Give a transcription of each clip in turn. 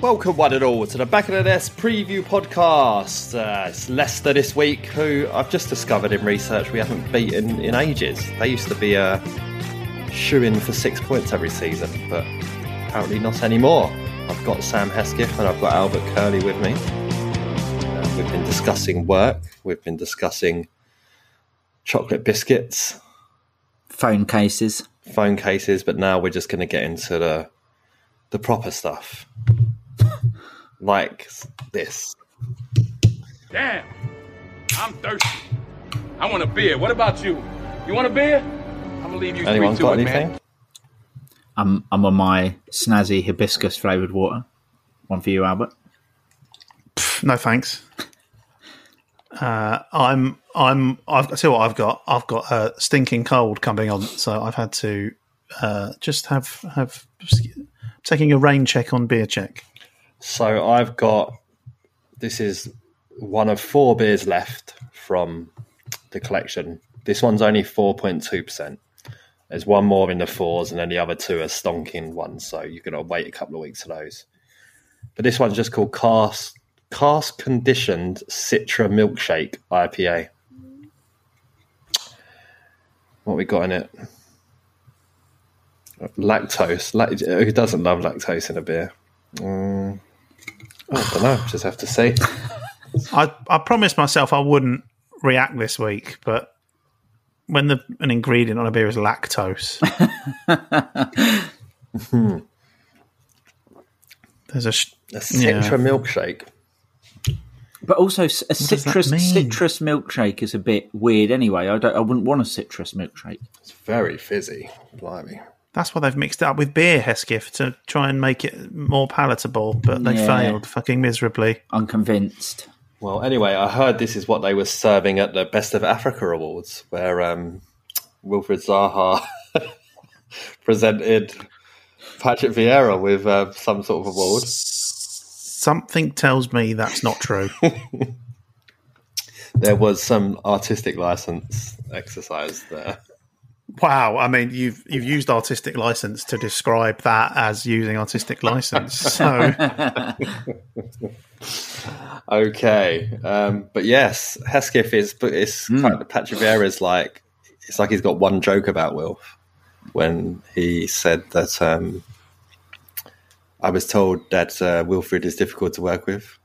Welcome, one and all, to the Back of the Nest preview podcast. Uh, it's Leicester this week, who I've just discovered in research we haven't beaten in ages. They used to be a shoe in for six points every season, but apparently not anymore. I've got Sam Hesketh and I've got Albert Curley with me. Uh, we've been discussing work, we've been discussing chocolate biscuits, phone cases. phone cases, but now we're just going to get into the the proper stuff, like this. Damn, I'm thirsty. I want a beer. What about you? You want a beer? I'm gonna leave you Anyone three to got it, anything? man. I'm I'm on my snazzy hibiscus flavoured water. One for you, Albert. No thanks. Uh, I'm I'm I've I tell you what I've got. I've got a stinking cold coming on, so I've had to uh, just have have taking a rain check on beer check. So I've got this is one of four beers left from the collection. This one's only four point two percent. There's one more in the fours, and then the other two are stonking ones. So you're gonna wait a couple of weeks for those. But this one's just called Cast Cask Conditioned Citra Milkshake IPA. What we got in it? Lactose. Lact- who doesn't love lactose in a beer? Mm, I don't know. Just have to see. I I promised myself I wouldn't react this week, but when the an ingredient on a beer is lactose, there's a sh- A Citra Yeah. milkshake. But also, a does citrus citrus milkshake is a bit weird. Anyway, I don't. I wouldn't want a citrus milkshake. It's very fizzy. Blimey. That's why they've mixed it up with beer, Hesketh, to try and make it more palatable, but they Yeah. failed fucking miserably. Unconvinced. Well, anyway, I heard this is what they were serving at the Best of Africa Awards, where um, Wilfred Zaha presented Patrick Vieira with uh, some sort of award. Something tells me that's not true. There was some artistic license exercise there. Wow, I mean, you've you've used artistic license to describe that as using artistic license. So Okay, um, but yes, Hesketh is, but it's kind of Patrick is like it's like he's got one joke about Wilf when he said that um, I was told that uh, Wilfred is difficult to work with.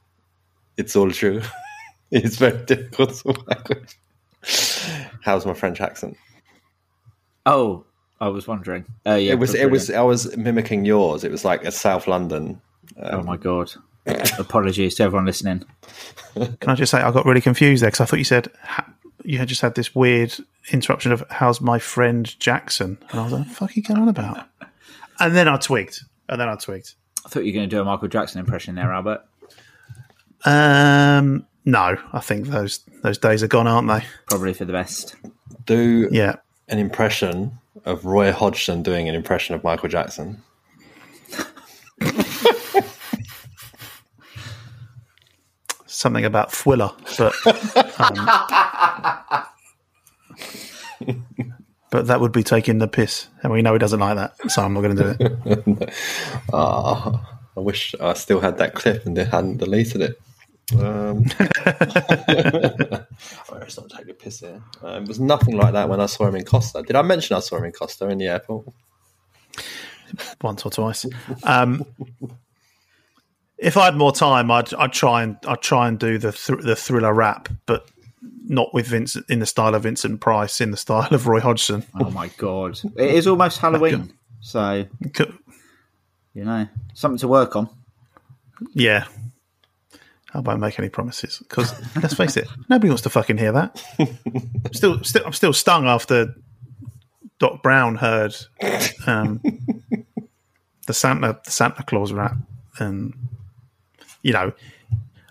It's all true. it's very difficult to work with. How's my French accent? Oh, I was wondering. Uh, yeah, it was. It was. I was mimicking yours. It was like a South London. oh my god! Apologies to everyone listening. can I just say I got really confused there because I thought you said you had just had this weird interruption of "How's my friend Jackson?" and I was like, "What "Fuck, are you going on about?" And then I twigged. And then I twigged. I thought you were going to do a Michael Jackson impression there, Albert. Um, no, I think those those days are gone, aren't they? Probably for the best. Do Yeah an impression of Roy Hodgson doing an impression of Michael Jackson. Something about Fwiller, but um, but that would be taking the piss, and we know he doesn't like that, so I'm not going to do it. oh, I wish I still had that clip and they hadn't deleted it. Um, it's not taking a piss here. Um, it was nothing like that when I saw him in Costa. Did I mention I saw him in Costa in the airport? once or twice. Um, if I had more time, I'd, I'd try and I'd try and do the thr the thriller rap, but not with Vincent in the style of Vincent Price, in the style of Roy Hodgson. Oh my god! It is almost Halloween, so you know something to work on. Yeah. How about make any promises? Because let's face it, nobody wants to fucking hear that. I'm still, still, I'm still stung after Doc Brown heard um, the Santa, the Santa Claus rap, and you know,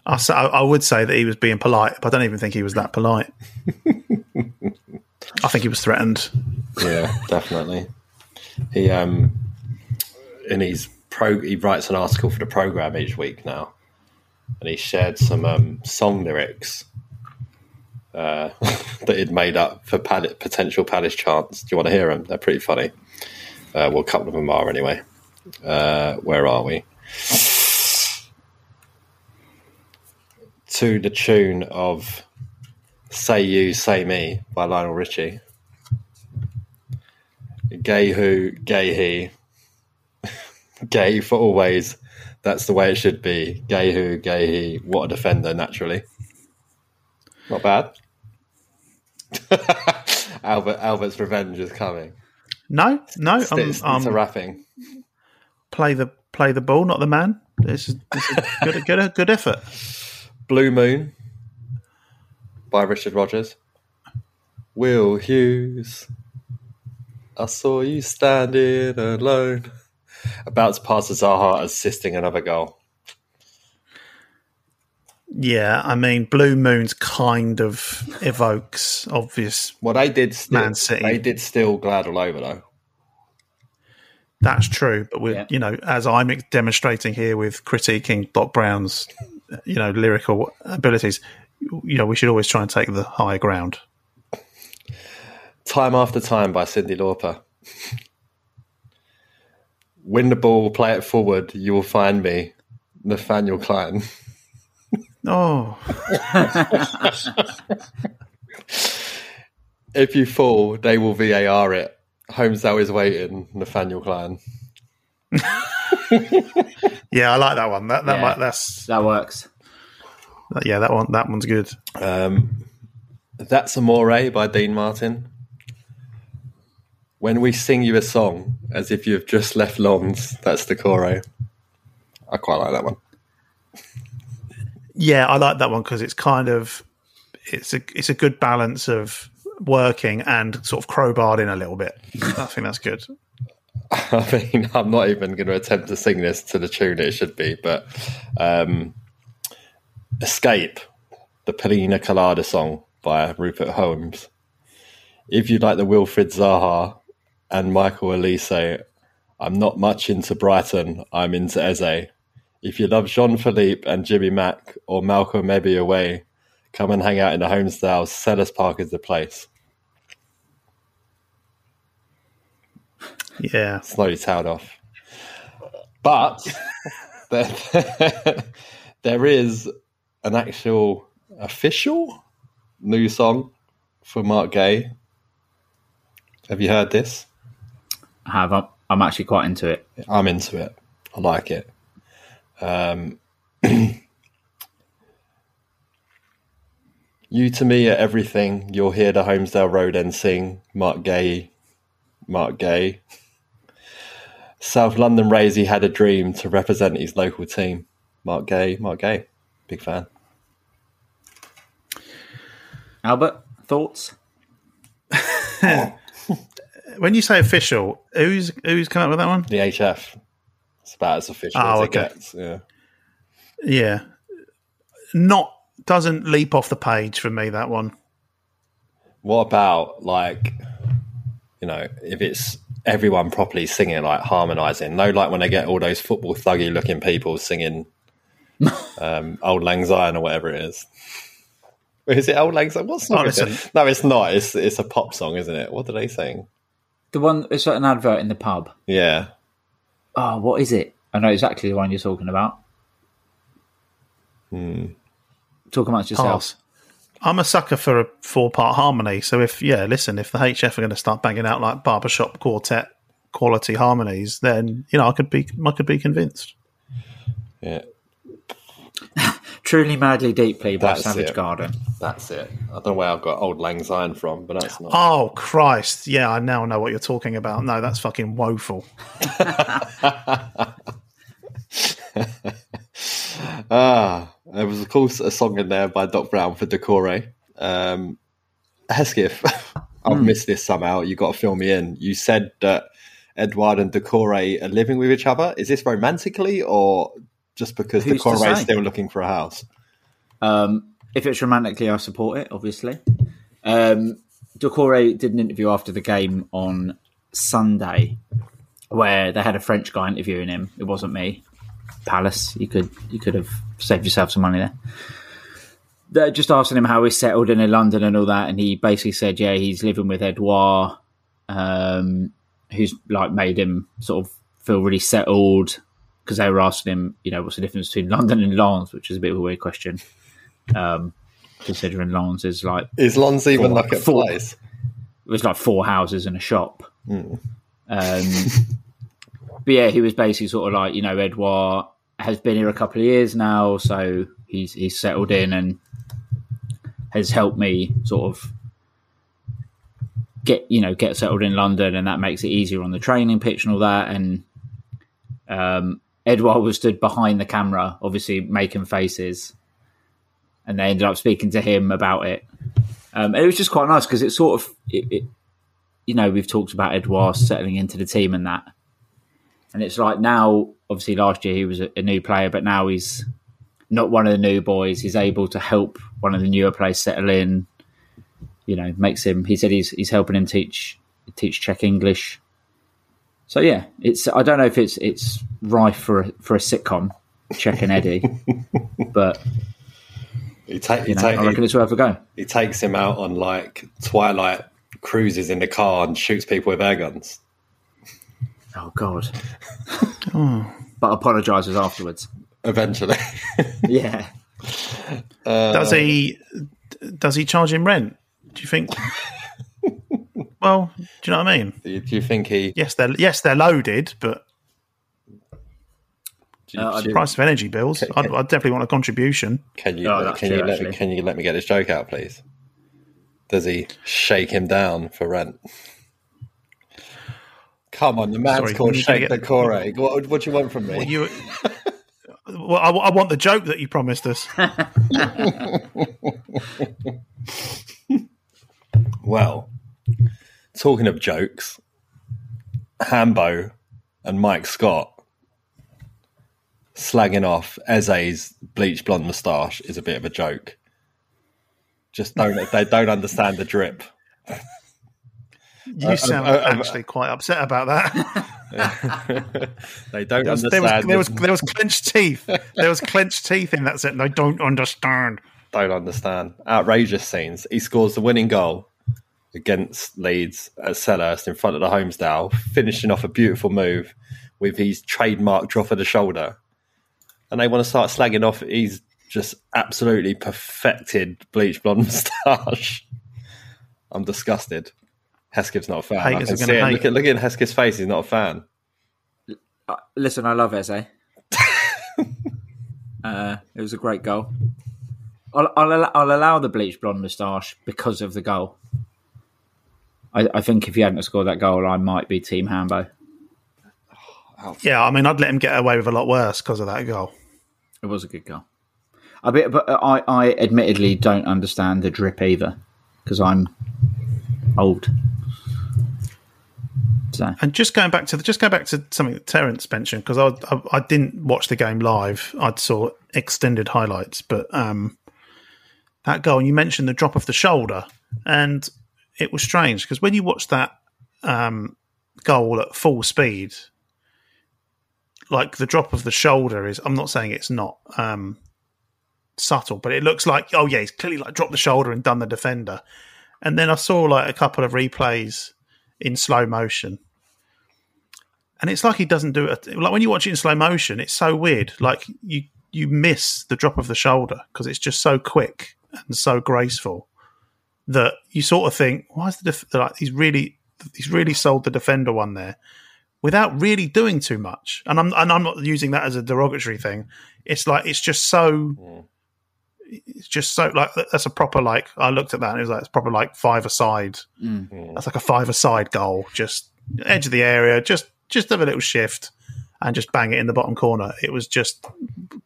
I, I would say that he was being polite, but I don't even think he was that polite. I think he was threatened. Yeah, definitely. He um, in his pro, he writes an article for the program each week now, and he shared some um, song lyrics uh, that he'd made up for potential Palace chants. Do you want to hear them? They're pretty funny. Uh, well, a couple of them are anyway. Uh, where are we? To the tune of "Say You, Say Me" by Lionel Richie. Gay who, gay he. gay for always. That's the way it should be. Gay who, gay he. What a defender, naturally. Not bad. Albert Albert's revenge is coming. No, no, It's, I'm, it's, it's a um, rapping. play the play the ball, not the man. This is, this is good, good, good effort. Blue Moon by Richard Rodgers. Will Hughes. I saw you standing alone. About to pass to Zaha assisting another goal. Yeah, I mean, Blue Moon's kind of evokes obvious. Well, they did still, Man City. They did still glad all over though. That's true, but we, Yeah. you know, as I'm demonstrating here with critiquing Doc Brown's, you know, lyrical abilities, you know, we should always try and take the higher ground. Time after time by Cyndi Lauper. Win the ball, play it forward. You will find me, Nathaniel Clyne. Oh, If you fall, they will VAR it. Holmesdale is waiting, Nathaniel Clyne. yeah, I like that one. That that Yeah. might, that's That works. yeah, that one that one's good. Um, That's Amore by Dean Martin. When we sing you a song as if you've just left Lens, that's the choreo. I quite like that one. Yeah, I like that one because it's kind of it's a it's a good balance of working and sort of crowbarred in a little bit. I think that's good. I mean, I'm not even going to attempt to sing this to the tune it should be, but um, Escape, the Pina Colada song by Rupert Holmes. If you like the Wilfred Zaha and Michael Olise, I'm not much into Brighton, I'm into Eze. If you love Jean Philippe and Jimmy Mack or Malcolm Maybe away, come and hang out in the Holmesdale. Selhurst Park is the place. Yeah, slowly tailed off. But there, there is an actual official new song for Marc Guéhi. Have you heard this? I have. I'm, I'm actually quite into it. I'm into it. I like it. Um, you to me are everything. You'll hear the Holmesdale Road and sing. Marc Guéhi. Marc Guéhi. South London Rays, he had a dream to represent his local team. Marc Guéhi, Marc Guéhi, big fan. Albert, thoughts? when you say official, who's who's come up with that one? The HF. It's about as official Oh, as okay. it gets. Yeah. Yeah, not doesn't leap off the page for me. That one. What about like, you know, if it's everyone properly singing, like harmonising? No, like when they get all those football thuggy looking people singing um, Auld Lang Syne or whatever it is. Is it Auld Lang Syne? What song Oh, is it? No, it's not. It's it's a pop song, isn't it? What do they sing? The one it's like an advert in the pub. Yeah. Oh, what is it? I know exactly the one you're talking about. Hmm. Talk amongst yourselves. Pass. I'm a sucker for a four part harmony. So if yeah, listen, if the HF are going to start banging out like barbershop quartet quality harmonies, then you know I could be I could be convinced. Yeah. Truly, madly, deeply by That's Savage it. Garden. That's it. I don't know where I've got Auld Lang Syne from, but that's not. Oh Christ! Yeah, I now know what you're talking about. No, that's fucking woeful. Ah, there was of course a song in there by Doc Brown for Doucouré. Um, Hesketh, I've Hmm. missed this somehow. You got to fill me in. You said that Edouard and Doucouré are living with each other. Is this romantically or just because Who's to Doucouré is still looking for a house? Um, if it's romantically, I support it. Obviously, um, Doucouré did an interview after the game on Sunday, where they had a French guy interviewing him. It wasn't me. Palace, you could you could have saved yourself some money there. They're just asking him how he's settled in London and all that, and he basically said, "Yeah, he's living with Edouard, um, who's like made him sort of feel really settled." Because they were asking him, you know, what's the difference between London and Lens, which is a bit of a weird question, um, considering Lens is like Is Lons even Four- like a four. place? it was like four houses and a shop. Hmm. Um, but yeah, he was basically sort of like, you know, Edouard has been here a couple of years now, so he's he's settled in and has helped me sort of get you know get settled in London, and that makes it easier on the training pitch and all that. And um, Edouard was stood behind the camera, obviously making faces, and they ended up speaking to him about it. Um, and it was just quite nice because it sort of, it, it, you know, we've talked about Edouard settling into the team and that. And it's like now, obviously, last year he was a, a new player, but now he's not one of the new boys. He's able to help one of the newer players settle in. You know, makes him. He said he's he's helping him teach teach Czech English. So yeah, it's. I don't know if it's it's rife for a, for a sitcom, Czech and Eddie, but He, ta- you know, ta- I reckon he, it's worth a go. he takes him out on like Twilight cruises in the car and shoots people with air guns. Oh God! Oh. but apologises afterwards. Eventually. Yeah. Uh, does he does he charge him rent? Do you think? Well, do you know what I mean? Do you, do you think he? Yes, they're yes they're loaded, but Do you, Uh, do you- price of energy bills. Okay, I'd. I'd definitely want a contribution. Can you Oh, can true, you let me, can you let me get this joke out, please? Does he shake him down for rent? Come on, the man's Sorry, called Shake the Core. What, what do you want from me? Well, you, well, I, I want the joke that you promised us. Well, talking of jokes, Hambo and Mike Scott slagging off Eze's bleach blonde moustache is a bit of a joke. Just don't they don't understand the drip. You sound uh, uh, actually quite upset about that. They don't There was, understand. there was there was there was clenched teeth. There was clenched teeth in that set. I don't understand. don't understand. Outrageous scenes. He scores the winning goal against Leeds at Selhurst in front of the Holmesdale, finishing off a beautiful move with his trademark drop of the shoulder. And they want to start slagging off his just absolutely perfected bleach blonde moustache. I'm disgusted. Hesketh's not a fan. I can see hate. Look at, look at Hesketh's face. He's not a fan. Uh, listen, I love Eze. uh, it was a great goal. I'll, I'll, I'll allow the bleach blonde moustache because of the goal. I, I think if he hadn't scored that goal, I might be Team Hambo. Yeah, I mean, I'd let him get away with a lot worse because of that goal. It was a good goal. I bet, but I, I admittedly don't understand the drip either because I'm old. So And just going back to the, just go back to something that Terence mentioned because I, I I didn't watch the game live. I saw extended highlights, but um, that goal and you mentioned the drop of the shoulder, and it was strange because when you watch that um, goal at full speed, like the drop of the shoulder is. I'm not saying it's not um, subtle, but it looks like oh yeah, he's clearly like dropped the shoulder and done the defender. And then I saw like a couple of replays in slow motion, and it's like he doesn't do it. Like when you watch it in slow motion, it's so weird. Like you you miss the drop of the shoulder because it's just so quick and so graceful that you sort of think, why is the def- like he's really he's really sold the defender one there without really doing too much. And I'm and I'm not using that as a derogatory thing. It's like it's just so. Hmm. It's just so like that's a proper like I looked at that and it was like it's proper like five aside. Hmm. That's like a five aside goal, just edge of the area, just just have a little shift and just bang it in the bottom corner. It was just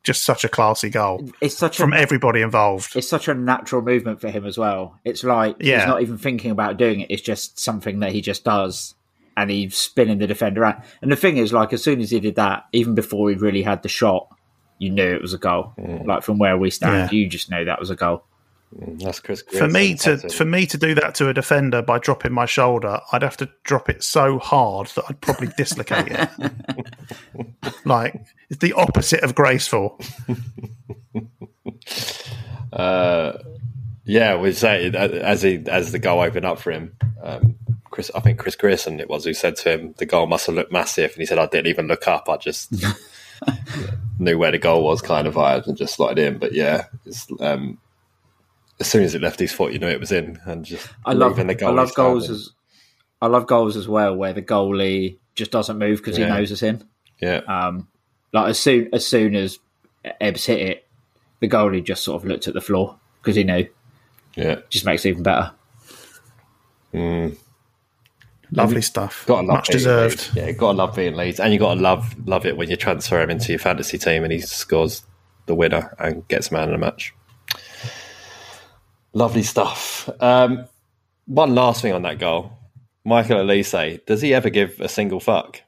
just such a classy goal It's such from a everybody involved. it's such a natural movement for him as well. It's like Yeah. he's not even thinking about doing it. It's just something that he just does, and he's spinning the defender out. And the thing is, like as soon as he did that, even before he really had the shot, you knew it was a goal. Mm. Like from where we stand, Yeah. you just know that was a goal. That's Chris. for me to for me to do that to a defender by dropping my shoulder, I'd have to drop it so hard that I'd probably dislocate it. like it's the opposite of graceful. Yeah, we say as he as the goal opened up for him. Um, Chris, I think Chris Grierson it was who said to him, "The goal must have looked massive," and he said, "I didn't even look up. I just knew where the goal was, kind of vibes, and just slotted in." But yeah, it's, um, as soon as it left his foot, you knew it was in, and just I love leaving the goal. I love goals finding. as I love goals as well where the goalie just doesn't move because Yeah. he knows it's in. yeah, Um, like as soon as soon as Ebbs hit it, the goalie just sort of looked at the floor because he knew. yeah. Just makes it even better. Mm. Lovely stuff. Got to love Much deserved. Leeds. Yeah, got to love being Leeds, and you got to love love it when you transfer him into your fantasy team and he scores the winner and gets man of the match. Lovely stuff. Um, one last thing on that goal, Michael Olise. Does he ever give a single fuck?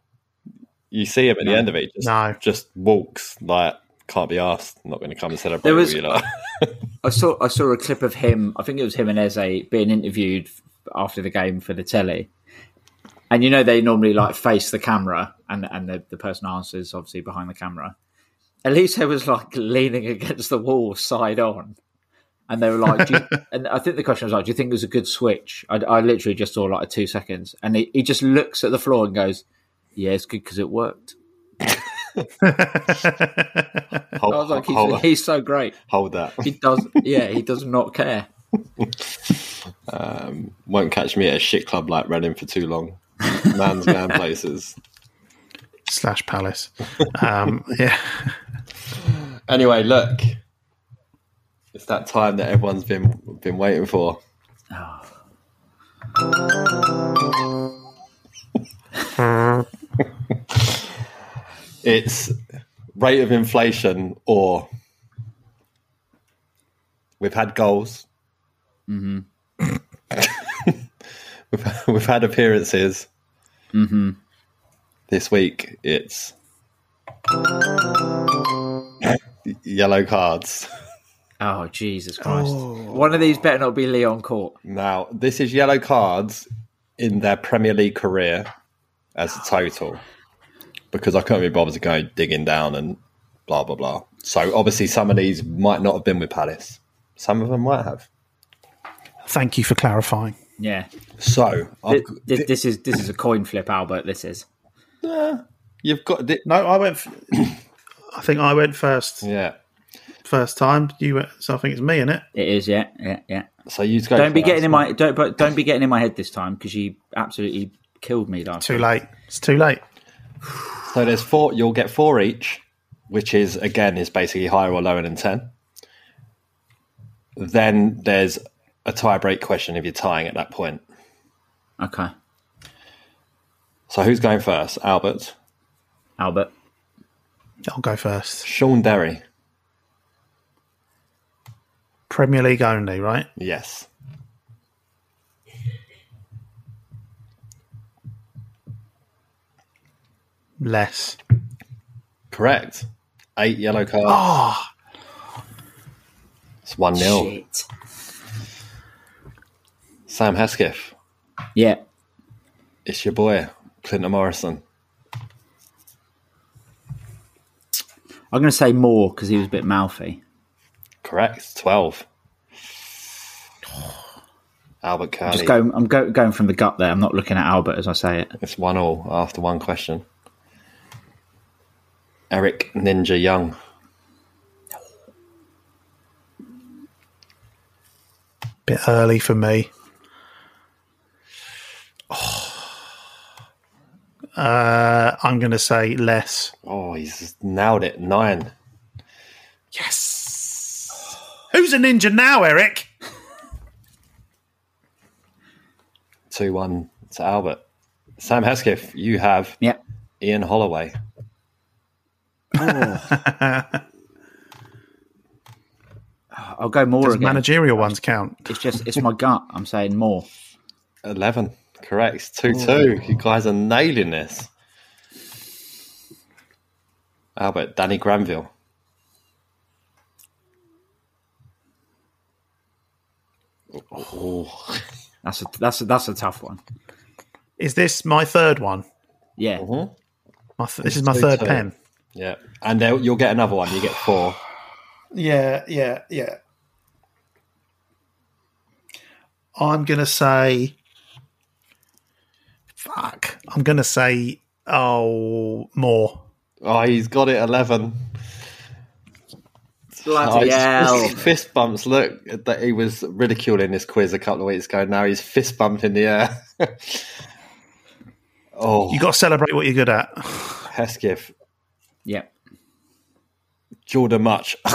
You see him at the end of it, just, No. just walks like can't be asked. Not going to come and celebrate. There with was- you lot. I saw I saw a clip of him. I think it was him and Eze being interviewed after the game for the telly. And you know they normally like face the camera, and and the, the person answers obviously behind the camera. Olise was like leaning against the wall, side on, and they were like, do you, and I think the question was like, "Do you think it was a good switch?" I, I literally just saw like two seconds, and he, he just looks at the floor and goes, "Yeah, it's good because it worked." hold, I was like, hold, he's, he's so great. hold that. He does, yeah, he does not care. Won't catch me at a shit club like Reading for too long. Man's man places. Slash Palace. Um, yeah. Anyway, look, it's that time that everyone's been been waiting for. it's rate of inflation, or we've had goals. Mm-hmm. we've we've had appearances. Mm-hmm. This week, it's yellow cards. Oh Jesus Christ! Oh. One of these better not be Leon Cort. Now, this is yellow cards in their Premier League career as a total, because I couldn't be bothered to go digging down and blah blah blah. So obviously, some of these might not have been with Palace. Some of them might have. Thank you for clarifying. Yeah, So I've, Th- this, this is this is a coin flip, Albert. This is. Yeah, you've got the, No, I went. F- I think I went first. yeah. First time. You. So I think it's me in it. It is, yeah, yeah, yeah. So you go. Don't be getting in my don't but don't be getting in my head this time because you absolutely killed me last. Time. Too week. late. It's too late. So there's four. You'll get four each, which is again is basically higher or lower than ten. Then there's a tie break question if you're tying at that point. Okay, So who's going first? Albert, Albert. I'll go first. Shaun Derry. Premier League only, right? Yes. Less. Correct. Eight yellow cards. Oh, It's one 0 Shit. Sam Hesketh. Yeah, It's your boy, Clinton Morrison. I'm going to say more because he was a bit mouthy. Correct. 12. Albert Curley. Just going. I'm go, going from the gut there. I'm not looking at Albert as I say it. It's one all after one question. Eric Ninja Young. Bit early for me. Uh, I'm going to say less. Oh, he's nailed it. Nine. Yes. Who's a ninja now, Eric? 2 1 to Albert. Sam Hesketh, you have Yep. Ian Holloway. Oh. I'll go more Does again. managerial ones count? It's just it's my gut. I'm saying more. 11. Correct. 2 2. You guys are nailing this. Albert, Danny Granville. Oh, That's a that's a, that's a tough one. Is this my third one? Yeah. Uh-huh. My th- this is my Two, third two. pen. yeah. And they'll- you'll get another one. You get four. Yeah, yeah, yeah. I'm gonna say. Fuck. I'm gonna say. Oh, more. Oh, he's got it 11. Bloody Oh, hell. his fist bumps. Look, that he was ridiculing this quiz a couple of weeks ago. Now he's fist bumped in the air. oh, You got to celebrate what you're good at. Hesketh, Yep. Jordan Mutch.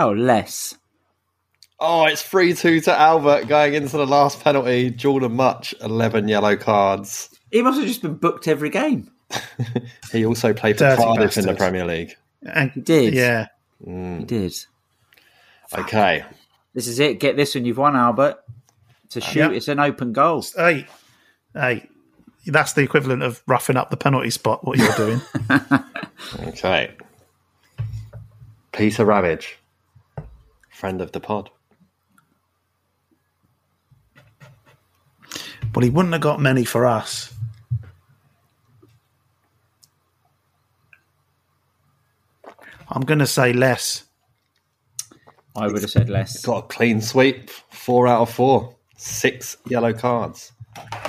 Oh, less. oh, it's 3 2 to Albert going into the last penalty. Jordan Mutch, 11 yellow cards. He must have just been booked every game. He also played for Dirty Cardiff in the. Premier League. And, He did. Yeah. Mm. He did. Okay. This is it. Get this, and you've won, Albert. To shoot, Yep. it's an open goal. Hey, hey. That's the equivalent of roughing up the penalty spot. What you're doing? Okay. Peter Ramage, friend of the pod. well, he wouldn't have got many for us. I'm going to say less. I would have said less. Got a clean sweep, four out of four, six yellow cards.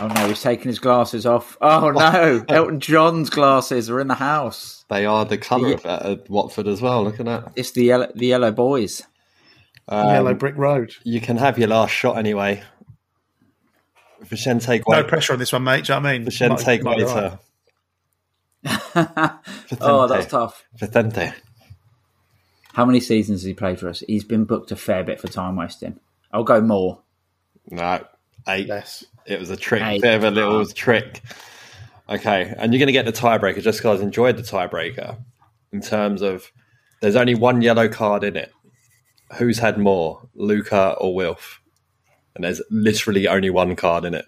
Oh no, he's taking his glasses off. Oh no, Elton John's glasses are in the house. They are the colour of uh, Watford as well. Look at that. It's the yellow, the yellow boys. Yellow brick road. You can have your last shot anyway. Vicente No pressure on this one, mate. Do you know what I mean? Vicente Might- might be all right. Guaita. Oh, that's tough. Vicente. How many seasons has he played for us? He's been booked a fair bit for time wasting. I'll go more. No, eight. Less. It was a trick, Eight. bit of a little ah. trick. Okay, and you're going to get the tiebreaker just because I enjoyed the tiebreaker in terms of there's only one yellow card in it. Who's had more, Luca or Wilf? And there's literally only one card in it.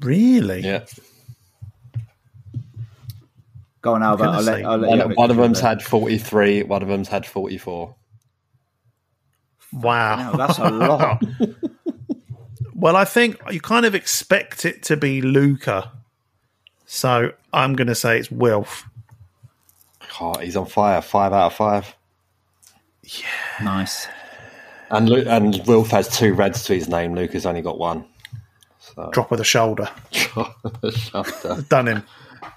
Really? Yeah, Go on, Albert. gonna I'll let, I'll let one, you one of them's had 43, one of them's had 44. Wow. Now, that's a lot. Well, I think you kind of expect it to be Luca. So I'm going to say it's Wilf. Oh, he's on fire, five out of five. Yeah. nice. And Lu- and Wilf has two reds to his name. Luca's only got one. Drop of the shoulder. Shafter. Done him.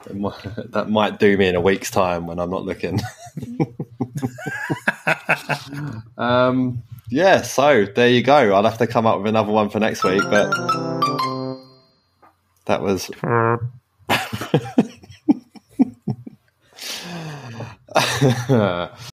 That might do me in a week's time when I'm not looking. um, yeah, so there you go. I'll have to come up with another one for next week, but that was.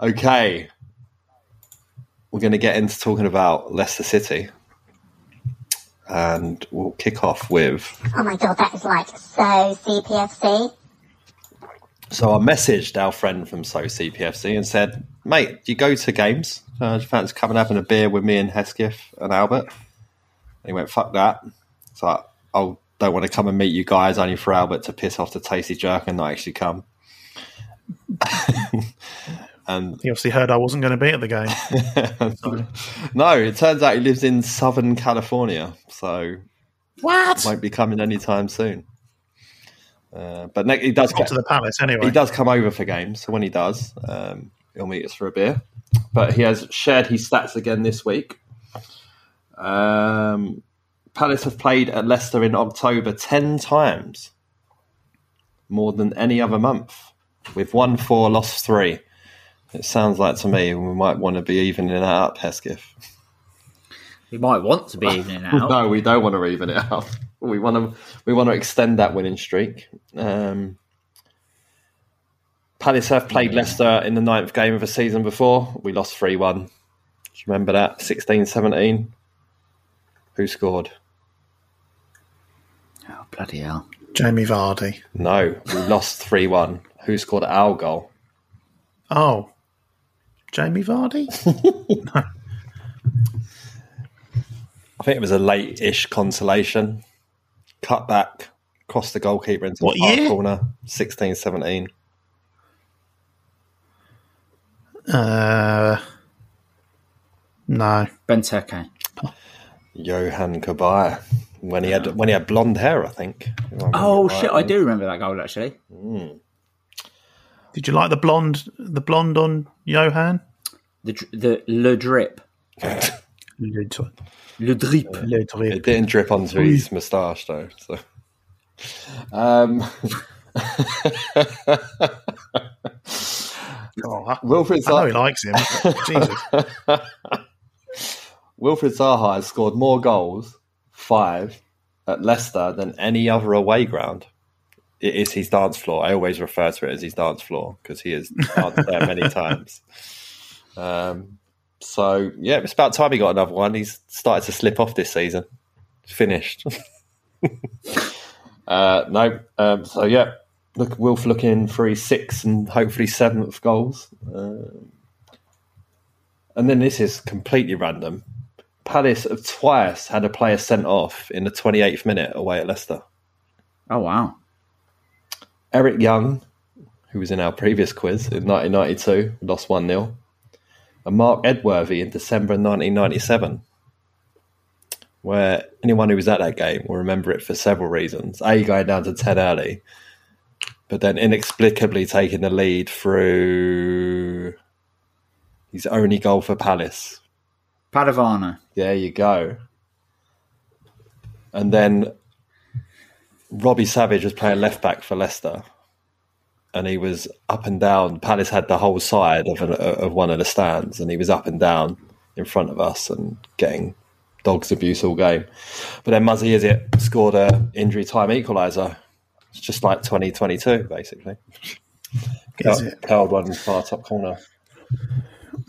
Okay. We're going to get into talking about Leicester City. And we'll kick off with. Oh my god, that is like so CPFC. So I messaged our friend from So CPFC and said, mate, do you go to games? Uh, do you fancy coming having a beer with me and Hesketh and Albert? And he went, fuck that. So I, I don't want to come and meet you guys only for Albert to piss off the Tasty Jerk and not actually come. and He obviously heard I wasn't going to be at the game. no, it turns out he lives in Southern California, so What? won't be coming anytime soon. Uh, but ne- he does Got to the palace anyway. He does come over for games, so when he does, um, he'll meet us for a beer. But he has shared his stats again this week. Um, Palace have played at Leicester in October ten times, more than any other month. We've won four, lost three. It sounds like to me we might want to be evening that up, Hesketh. We might want to be evening it out. no, we don't want to even it out. We want to we want to extend that winning streak. Um, Palace have played Leicester in the ninth game of the season before. We lost 3 1. Do you remember that? 16 17. Who scored? Oh, bloody hell. Jamie Vardy. No, we lost 3 1. Who scored our goal? Oh, Jamie Vardy. I think it was a late ish consolation. Cut back, crossed the goalkeeper into What the far year? corner. 16 17. Uh, no. Benteke. Johan Cabaye. When he had when he had blonde hair, I think. I remember Oh right. shit! I do remember that goal actually. Did you like the blonde? The blonde on Johan? The the le drip, Le drip. le drip. Le It didn't drip onto his moustache though. So, um, Oh, I, Wilfred I know Zaha, he likes him. Jesus. Wilfred Zaha has scored more goals, five, at Leicester than any other away ground. It is his dance floor. I always refer to it as his dance floor because he has danced there many times. Um, so yeah, it's about time he got another one. He's started to slip off this season. Finished. uh, no, um, so yeah, look, Wilf looking for his sixth and hopefully seventh goals. Um and then this is completely random. Palace have twice had a player sent off in the 28th minute away at Leicester. Oh wow. Eric Young, who was in our previous quiz in 1992, lost 1 0. And Marc Edworthy in December 1997, where anyone who was at that game will remember it for several reasons. A, going down to 10 early, but then inexplicably taking the lead through his only goal for Palace Padovano. There you go. And then Robbie Savage was playing left back for Leicester, and he was up and down. Palace had the whole side of an, of one of the stands, and he was up and down in front of us and getting dogs abuse all game. But then Muzzy Izzet scored a injury time equaliser. It's just like 2022, basically. Is it? Curled one far top corner.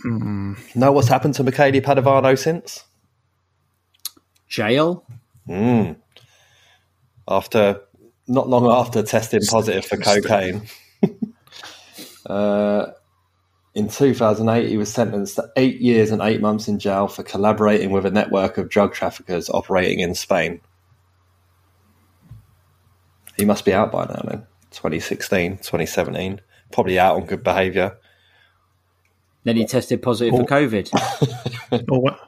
Know what's happened to Michele Padovano since? Jail. Mm. After not long after testing positive for cocaine, uh, in 2008 he was sentenced to eight years and eight months in jail for collaborating with a network of drug traffickers operating in Spain. He must be out by now then. 2016, 2017, probably out on good behaviour. Then he tested positive for COVID. Alwa-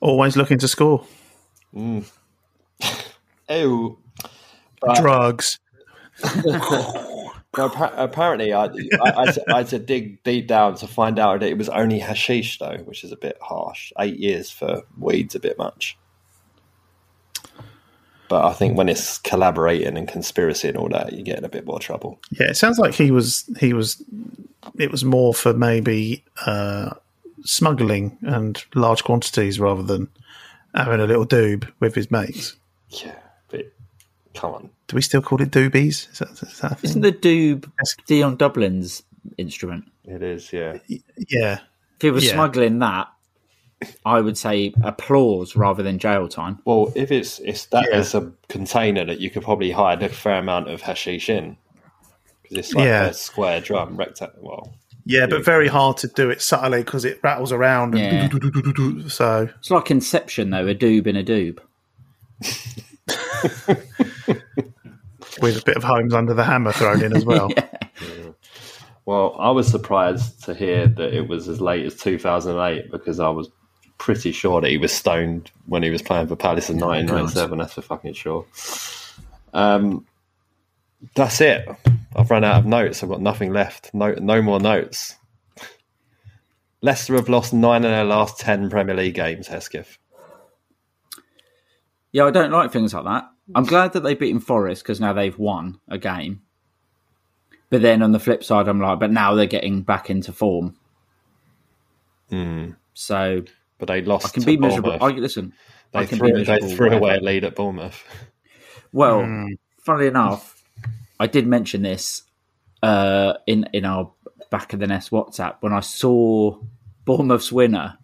Always looking to score. Ew. Drugs. No, apparently, I, I, I, had to, I had to dig deep down to find out that it was only hashish, though, which is a bit harsh. Eight years for weed's a bit much. But I think when it's collaborating and conspiracy and all that, you get in a bit more trouble. Yeah, it sounds like he was he was. It was more for maybe uh, smuggling and large quantities rather than having a little doob with his mates. Yeah, but come on. Do we still call it doobies? Is that, is that a thing? Isn't the doob Dion Dublin's instrument? It is, yeah. yeah. If he was Yeah. smuggling that, I would say applause rather than jail time. Well, if it's it's that Yeah. is a container that you could probably hide a fair amount of hashish in, because it's like Yeah. a square drum, rectangle. Well, Yeah, but very hard to do it subtly because it rattles around. Yeah. And so It's like Inception, though, a doob in a doob. with a bit of Holmes under the hammer thrown in as well. well, I was surprised to hear that it was as late as 2008 because I was pretty sure that he was stoned when he was playing for Palace in 1997. That's for fucking sure. Um, that's it. I've run out of notes. I've got nothing left. No, no more notes. Leicester have lost nine of their last ten Premier League games. Hesketh. Yeah, I don't like things like that. I'm glad that they've beaten Forest because now they've won a game. But then on the flip side, I'm like, but now they're getting back into form. So But they lost. I can to be miserable. I, listen, They I can threw, be they threw away a lead at Bournemouth. Well, funnily enough, I did mention this uh, in in our back of the nest WhatsApp when I saw Bournemouth's winner,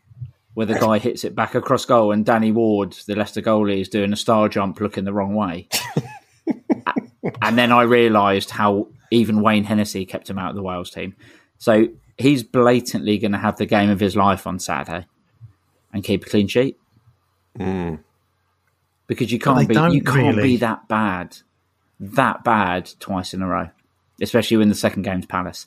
where the guy hits it back across goal, and Danny Ward, the Leicester goalie, is doing a star jump looking the wrong way. and then I realised how even Wayne Hennessy kept him out of the Wales team. So he's blatantly going to have the game of his life on Saturday and keep a clean sheet. Mm. Because you can't be you can't really. be that bad, that bad twice in a row, especially when the second game's Palace.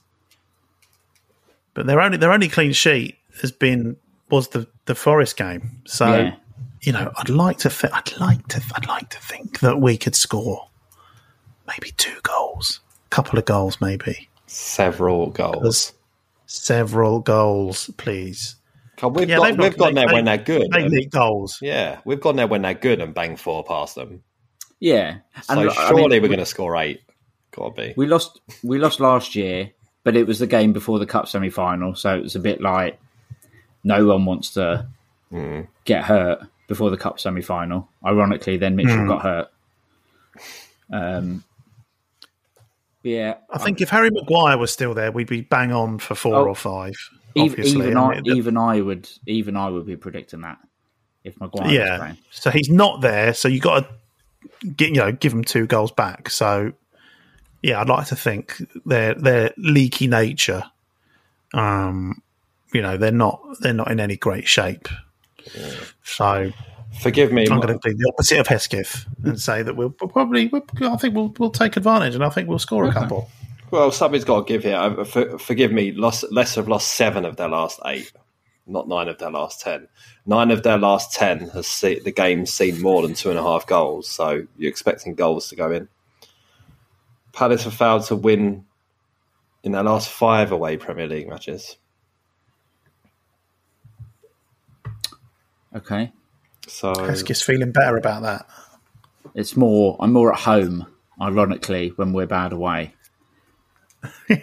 But their only their only clean sheet has been was the the Forest game. So Yeah. you know, I'd like to thi- I'd like to I'd like to think that we could score maybe two goals, a couple of goals, maybe Several goals. several goals, please. God, We've, Yeah, got, they've not- we've gone there they- when they're good. They and- leak goals. yeah, we've gone there when they're good and bang four past them. Yeah, So look, I surely mean, we're going to score eight. Got to be. We lost. We lost last year, but it was the game before the cup semi final, so it was a bit like no one wants to get hurt before the cup semi final. Ironically, then Mitchell got hurt. Um, yeah, I think if Harry Maguire was still there, we'd be bang on for four Oh, or five. even, Obviously, even I I, mean, even I would, even I would be predicting that if Maguire yeah. playing. So he's not there. So you got to get you know give him two goals back. So yeah, I'd like to think their their leaky nature. Um, you know they're not they're not in any great shape. So Forgive me. I'm going to be the opposite of Hesketh and say that we'll probably we'll, I think we'll we'll take advantage and I think we'll score a couple. Well, something's got to give here. For, forgive me. Lost, Leicester have lost seven of their last eight, not nine of their last ten. Nine of their last ten has see, the game's seen more than two and a half goals. So you're expecting goals to go in. Palace have failed to win in their last five away Premier League matches. Okay, So Hesketh's feeling better about that. it's more. I'm more at home. Ironically, when we're bad away.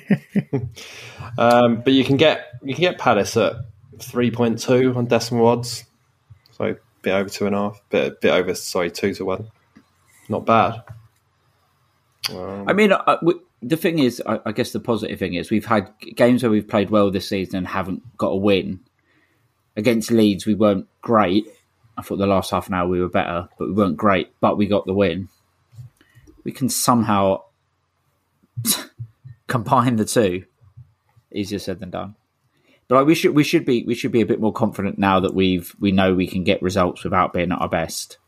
Um, but you can get you can get Palace at three point two on decimal odds, so a bit over two and a half, bit bit over sorry two to one, not bad. I mean, uh, we, the thing is, I, I guess the positive thing is we've had games where we've played well this season and haven't got a win. Against Leeds, we weren't great. I thought the last half an hour we were better, but we weren't great. But we got the win. We can somehow combine the two. Easier said than done. But like, we should we should be we should be a bit more confident now that we've we know we can get results without being at our best,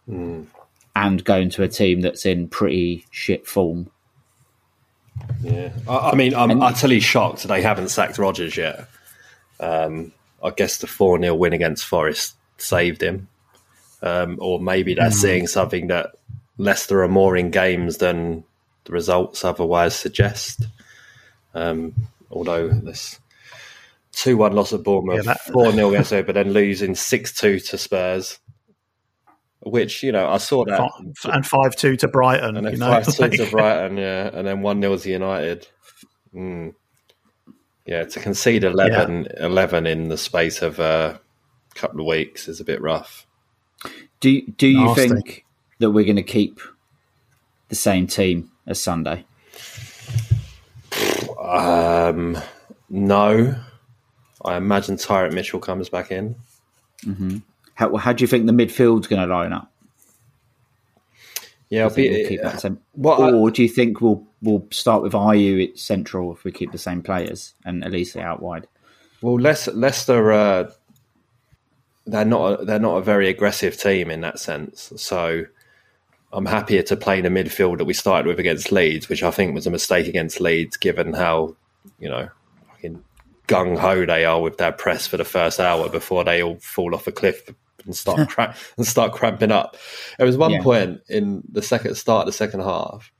and going to a team that's in pretty shit form. Yeah, I, I mean, I'm utterly shocked they haven't sacked Rodgers yet. Um, I guess the four 0 win against Forest saved him, um, or maybe they're seeing something that Leicester are more in games than the results otherwise suggest. Um, although this two one loss at Bournemouth, Yeah, four 0 against Spurs, but then losing six two to Spurs. which you know I saw that and five two to Brighton. and then you know, five two like- to Brighton, yeah, and then one 0 to United. Mm. Yeah, to concede 11, 11 in the space of a couple of weeks is a bit rough. Do do you Nasty. think that we're going to keep the same team as Sunday? Um, no, I imagine Tyrick Mitchell comes back in. How how do you think the midfield's going to line up? Yeah, I'll be, we'll keep that same, Well, I- or do you think we'll we'll start with IU at central if we keep the same players and Olise out wide? Well, Leicester, Leicester uh, they're not a, they're not a very aggressive team in that sense. So I'm happier to play in a midfield that we started with against Leeds, which I think was a mistake against Leeds, given how you know fucking gung ho they are with their press for the first hour before they all fall off a cliff and start cra- and start cramping up. There was one Yeah. point in the second start of the second half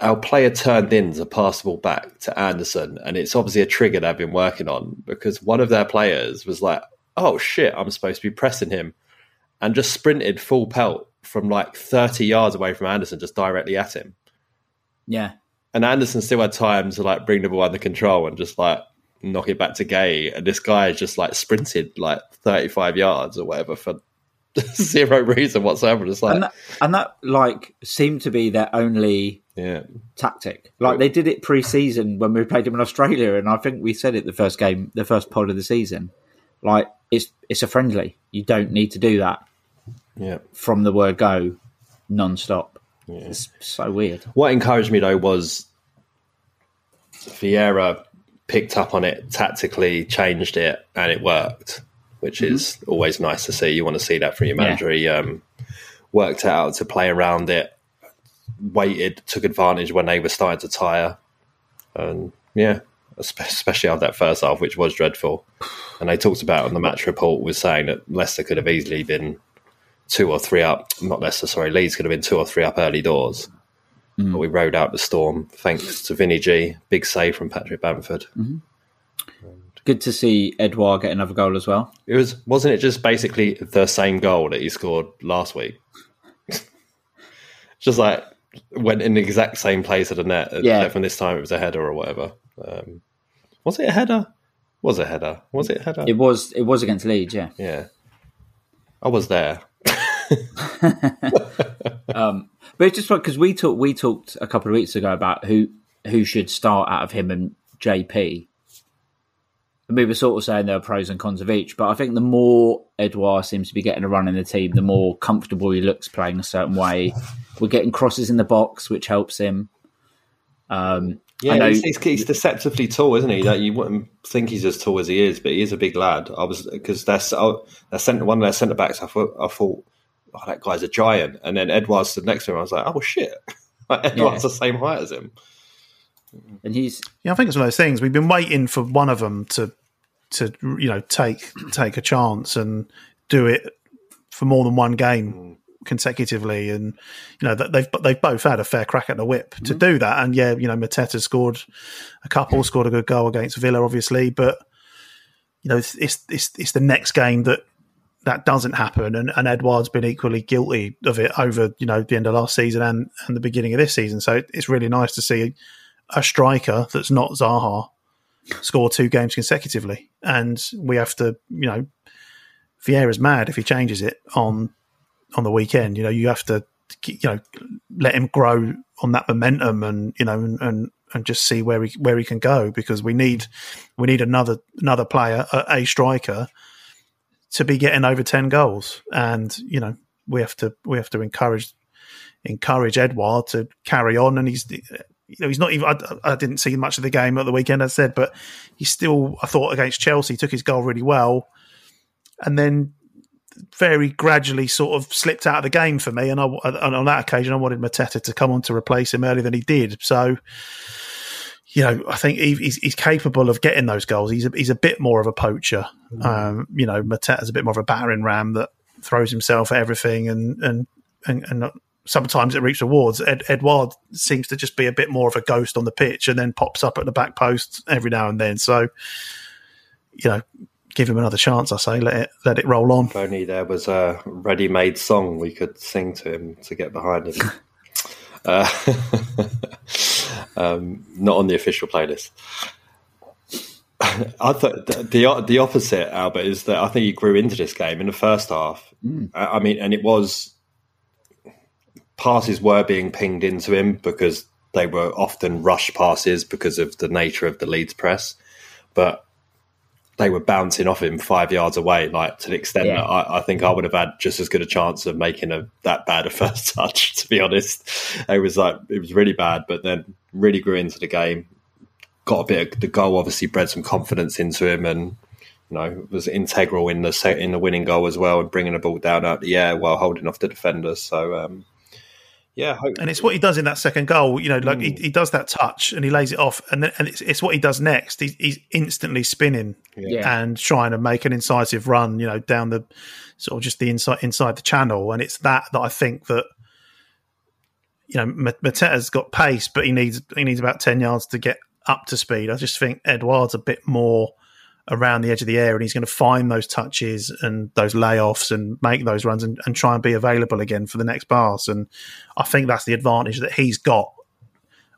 our player turned in to pass the ball back to Andersen, and it's obviously a trigger they've been working on because one of their players was like, "Oh shit, I'm supposed to be pressing him," and just sprinted full pelt from like 30 yards away from Andersen, just directly at him. Yeah, And Andersen still had time to like bring the ball under control and just like knock it back to Guéhi, and this guy just like sprinted like 35 yards or whatever for zero reason whatsoever. Just like, and that, and that like seemed to be their only yeah, tactic. Like they did it pre-season when we played them in Australia, and I think we said it the first game, the first pod of the season. Like it's it's a friendly. You don't need to do that yeah. from the word go, non-stop. It's so weird. What encouraged me though was Vieira picked up on it tactically, changed it, and it worked, which is always nice to see. You want to see that from your Yeah. manager. He um, worked out to play around it, waited, took advantage when they were starting to tire, and yeah, especially after that first half, which was dreadful. And they talked about on the match report was saying that Leicester could have easily been two or three up. Not Leicester, sorry, Leeds could have been two or three up early doors. Mm. But we rode out the storm thanks to Vinny G. Big save from Patrick Bamford. Mm-hmm. Good to see Edouard get another goal as well. It was wasn't it just basically the same goal that he scored last week? just like went in the exact same place at the net. Yeah. from this time it was a header or whatever. Um, was it a header? Was it a header? Was it a header? It was it was against Leeds, yeah. yeah. I was there. But it's just because we talked we talked a couple of weeks ago about who who should start out of him and JP. We were sort of saying there are pros and cons of each, but I think the more Edouard seems to be getting a run in the team, the more comfortable he looks playing a certain way. We're getting crosses in the box, which helps him. Um, Yeah, I know, he's, he's, he's deceptively tall, isn't he? That you wouldn't think he's as tall as he is, but he is a big lad. I was because that's oh, that centre one of their centre backs. I thought I thought oh, that guy's a giant, and then Edouard's stood next to him. I was like, oh shit, like, Edouard's Yeah. the same height as him. Mm-hmm. and he's Yeah, I think it's one of those things. We've been waiting for one of them to to you know take take a chance and do it for more than one game mm. consecutively, and you know that they've they've both had a fair crack at the whip to mm-hmm. do that. And yeah, you know Mateta scored a couple, mm. scored a good goal against Villa, obviously, but you know it's it's it's, it's the next game that. That doesn't happen, and, and Edouard's been equally guilty of it over you know the end of last season and, and the beginning of this season. So it's really nice to see a striker that's not Zaha score two games consecutively, and we have to, you know, Vieira's mad if he changes it on on the weekend. You know, you have to, you know, let him grow on that momentum, and you know, and and, and just see where he where he can go because we need we need another another player, a, a striker, to be getting over ten goals, and you know, we have to we have to encourage encourage Edouard to carry on, and he's you know he's not even. I, I didn't see much of the game at the weekend, as I said, but he still. I thought against Chelsea took his goal really well, and then very gradually sort of slipped out of the game for me. And, I, and on that occasion, I wanted Mateta to come on to replace him earlier than he did. So. You know, I think he, he's, he's capable of getting those goals. He's a, he's a bit more of a poacher. Um, you know, Mateta's a bit more of a battering ram that throws himself at everything and and and, and sometimes it reaps rewards. Ed, Edouard seems to just be a bit more of a ghost on the pitch and then pops up at the back post every now and then. So, you know, give him another chance. I say let it let it roll on. If only there was a ready-made song we could sing to him to get behind him. uh, um, not on the official playlist. I thought the, the opposite, Albert, is that I think he grew into this game in the first half. I, I mean, and it was passes were being pinged into him because they were often rush passes because of the nature of the Leeds press, but they were bouncing off him five yards away, like to the extent Yeah. that I, I think I would have had just as good a chance of making a that bad a first touch. To be honest, it was like it was really bad, but then really grew into the game. Got a bit of the goal, obviously bred some confidence into him, and you know was integral in the in the winning goal as well, and bringing the ball down out the air while holding off the defenders. So um, yeah, hope, And it's what he does in that second goal. You know, like he, hmm. he does that touch and he lays it off, and then and it's, it's what he does next. He's, he's instantly spinning Yeah. and trying to make an incisive run. You know, down the sort of just the inside inside the channel, and it's that that I think that you know Mateta's got pace, but he needs he needs about ten yards to get up to speed. I just think Edouard's a bit more around the edge of the area and he's going to find those touches and those layoffs and make those runs and, and try and be available again for the next pass. And I think that's the advantage that he's got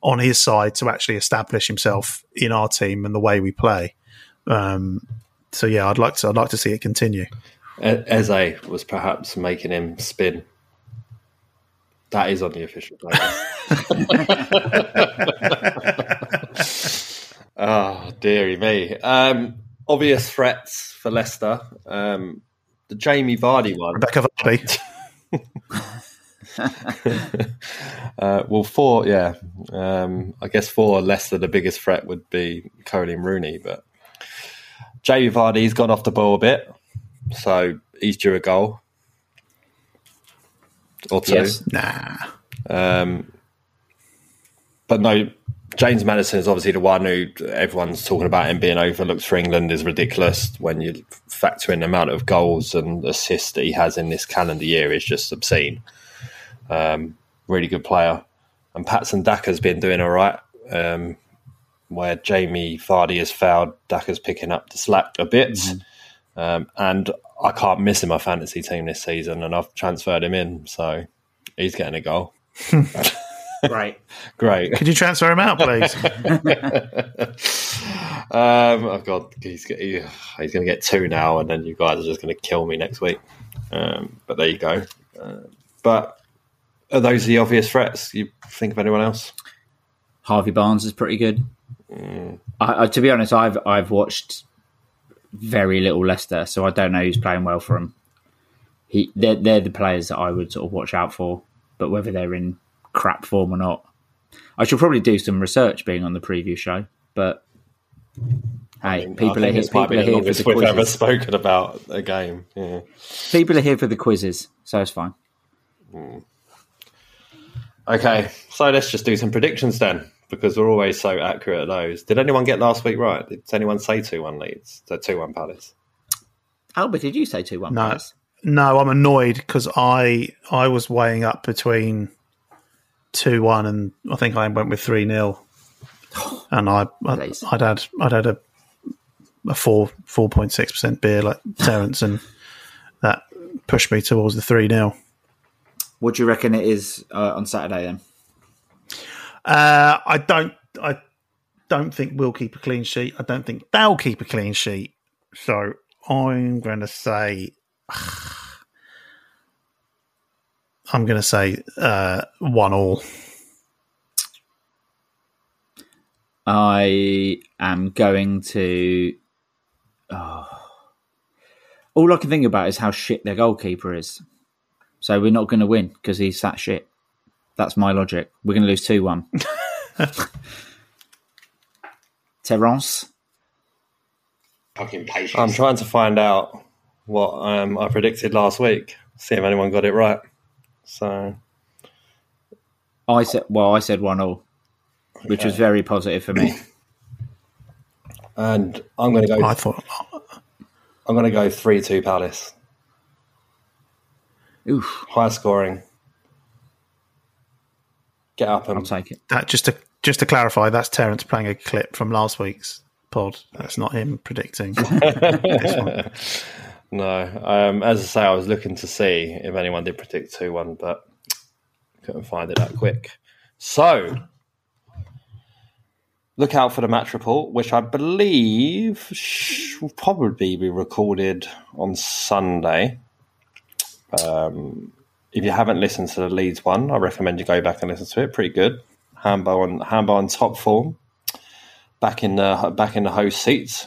on his side to actually establish himself in our team and the way we play. Um, so yeah, I'd like to I'd like to see it continue. E- Eze was perhaps making him spin. That is on the official playlist. oh, dearie me. Um, obvious threats for Leicester. Um, the Jamie Vardy one. Rebecca Vardy. uh, well, for yeah, um, I guess for Leicester, the biggest threat would be Colin Rooney, but Jamie Vardy—he's gone off the ball a bit, so he's due a goal or two. Yes. Nah. Um, but no, James Maddison is obviously the one who everyone's talking about him being overlooked for England is ridiculous when you factor in the amount of goals and assists that he has in this calendar year is just obscene. Um, really good player. And Patson Daka's been doing all right. Um, where Jamie Vardy has fouled, Daka's picking up the slack a bit. Um, and I can't miss in my fantasy team this season, and I've transferred him in, so he's getting a goal. Right. Great. Could you transfer him out, please? Um, oh god, he's he- he's going to get two now, and then you guys are just going to kill me next week. Um, but there you go. Uh, but are those the obvious threats? You think of anyone else? Harvey Barnes is pretty good. I, I, to be honest, I've I've watched very little Leicester, so I don't know who's playing well for him. He they're they're the players that I would sort of watch out for, but whether they're in crap form or not, I should probably do some research being on the preview show. But hey, people are here. People are here for longest the we've ever spoken about a game. Yeah. People are here for the quizzes, so it's fine. Hmm. Okay, so let's just do some predictions then, because we're always so accurate at those. Did anyone get last week right? Did anyone say two one Leeds? So two one Palace. Albert, did you say two one? No, no, I'm annoyed because I I was weighing up between two one and I think I went with three 0 and I, I Please. I'd had I'd had a a four four point six percent beer like Terence and that pushed me towards the three 0 What do you reckon it is uh, on Saturday then? Uh, I don't I don't think we'll keep a clean sheet. I don't think they'll keep a clean sheet. So I'm going to say I'm going to say uh, one all. I am going to. Oh. All I can think about is how shit their goalkeeper is. So we're not going to win because he's that shit. That's my logic. We're going to lose 2 1. Terence? Fucking patience. I'm trying to find out what um, I predicted last week. See if anyone got it right. So I said, well, I said 1 all, which was very positive for me. and I'm going to go. I thought I'm going to go three two Palace. Oof, High scoring. Get up and I'll take it. that just to just to clarify, that's Terence playing a clip from last week's pod. That's not him predicting. No, um, as I say, I was looking to see if anyone did predict two one, but couldn't find it that quick. So, look out for the match report, which I believe will probably be recorded on Sunday. Um, if you haven't listened to the Leeds one, I recommend you go back and listen to it. Pretty good. Hambo on Hambo on top form. Back in the back in the host seats.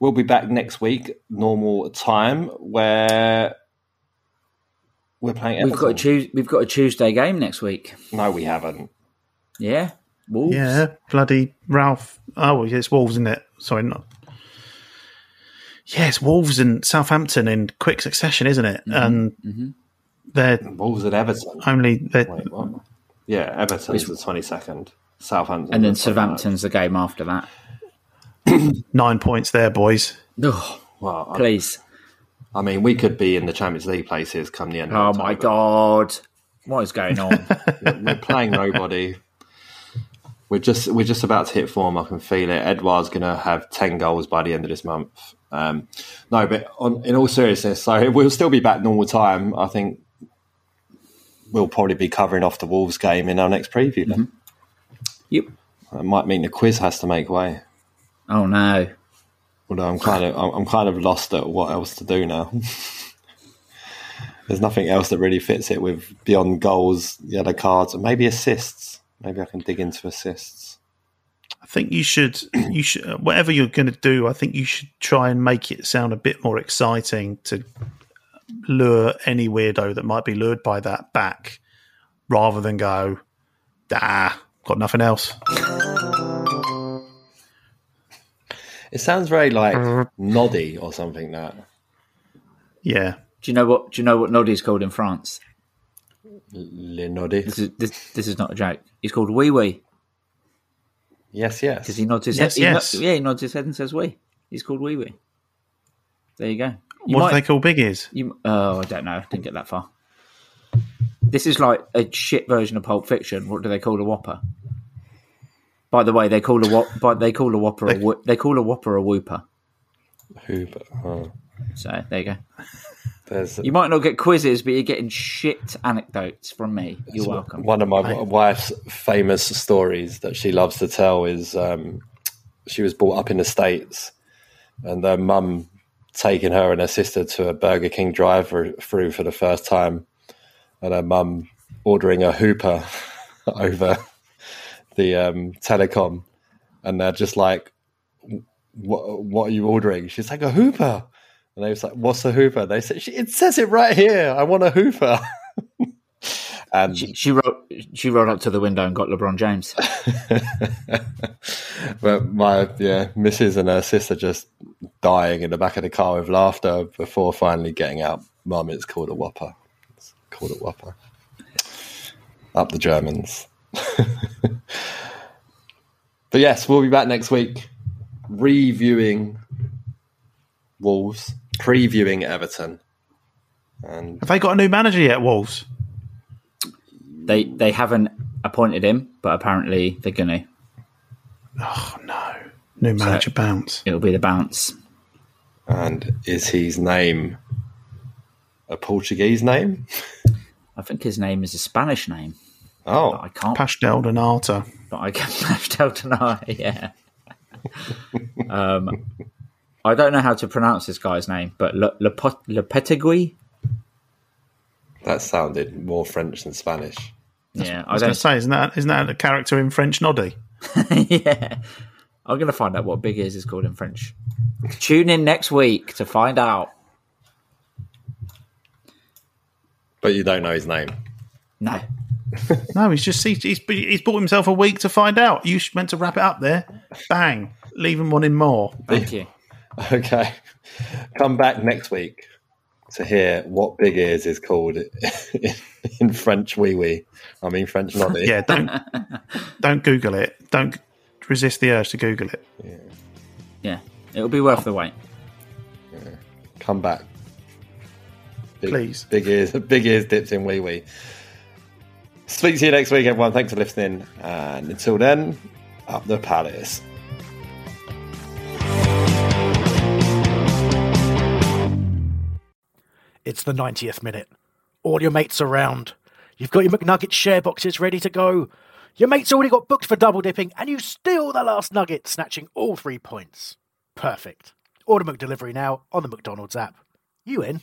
We'll be back next week, normal time, where we're playing. We've got a Everton. We've got a Tuesday game next week. No, we haven't. Yeah, Wolves. Yeah, bloody Ralph. Oh, yeah, it's Wolves, isn't it? Sorry, not. Yes, Wolves and Southampton in quick succession, isn't it? And mhm. they're Wolves and Everton. only they're, Wait, what? Yeah, Everton's the twenty second. Southampton, and then the Southampton's the game after that. nine points there, boys. Oh, Well, please. I mean, we could be in the Champions League places come the end. Of this. Oh of my god, what is going on? We're playing nobody. We're just we're just about to hit form. I can feel it. Edouard's going to have ten goals by the end of this month. Um, no, but on, in all seriousness, so we'll still be back normal time. I think we'll probably be covering off the Wolves game in our next preview. Then. yep. It might mean the quiz has to make way. Oh no. Although I'm kind of I'm I'm kind of lost at what else to do now. There's nothing else that really fits it with beyond goals, yellow cards, and maybe assists. Maybe I can dig into assists. I think you should you should whatever you're going to do. I think you should try and make it sound a bit more exciting to lure any weirdo that might be lured by that back, rather than go, ah, got nothing else. It sounds very like mm. noddy or something. That Yeah, Do you know what? Do you know what Noddy's called in France? Le noddy. This is this, this is not a joke. He's called Wee Wee Yes, yes. because he nods his Yes, head. he no- yes. yeah, he nods his head and says "Wee." He's called Wee Wee. There you go. You what might- do they call big ears? You, oh, I don't know. Didn't get that far. This is like a shit version of Pulp Fiction. What do they call a Whopper? By the way, they call a whop, but they call a Whopper a who- they call a Whopper a Whooper. Who? but- oh, So there you go. there's You might not get quizzes, but you're getting shit anecdotes from me. You're welcome. one of my wife's famous stories that she loves to tell is um, she was brought up in the states, and her mum taking her and her sister to a Burger King drive-through for the first time, and her mum ordering a Hooper over the um, telecom, and they're just like, "What? What are you ordering?" She's like, "A Hooper." And they was like, "What's a Hooper?" They said, "It says it right here. I want a Hooper." and She, she rolled she rolled up to the window and got LeBron James. but my yeah, Mrs. and her sister just dying in the back of the car with laughter before finally getting out. Mum, it's called a Whopper. It's called a Whopper. Up the Germans. but yes, we'll be back next week, reviewing Wolves, previewing Everton, and Have they got a new manager yet, Wolves? They they haven't appointed him, but apparently they're gonna. Oh no, new manager bounce. It'll be the bounce. and is his name a Portuguese name? I think his name is a Spanish name. Oh, I can't. Pastel Donata. But I can left out tonight. Yeah. um, I don't know how to pronounce this guy's name, but Le, Le, Pot- Le Petegui. that sounded more French than Spanish. Yeah, I I was going to say, isn't that isn't that a character in French Noddy? yeah, I'm gonna find out what Big Ears is called in French. Tune in next week to find out. But you don't know his name. No, No, he's just he's, he's he's bought himself a week to find out. You meant to wrap it up there. Bang, leave him wanting more. thank you. Okay. Come back next week to hear what Big Ears is called in French wee wee. I mean French noddy. Yeah, don't don't Google it. Don't resist the urge to Google it. Yeah, it'll be worth the wait. Come back. Big, Please. Big ears big ears dipped in wee wee. Speak to you next week, everyone. Thanks for listening. And until then, up the palace. It's the 90th minute. All your mates around. You've got your McNugget share boxes ready to go. Your mate's already got booked for double dipping, and you steal the last nugget, snatching all three points. Perfect. Order McDelivery now on the McDonald's app. You in?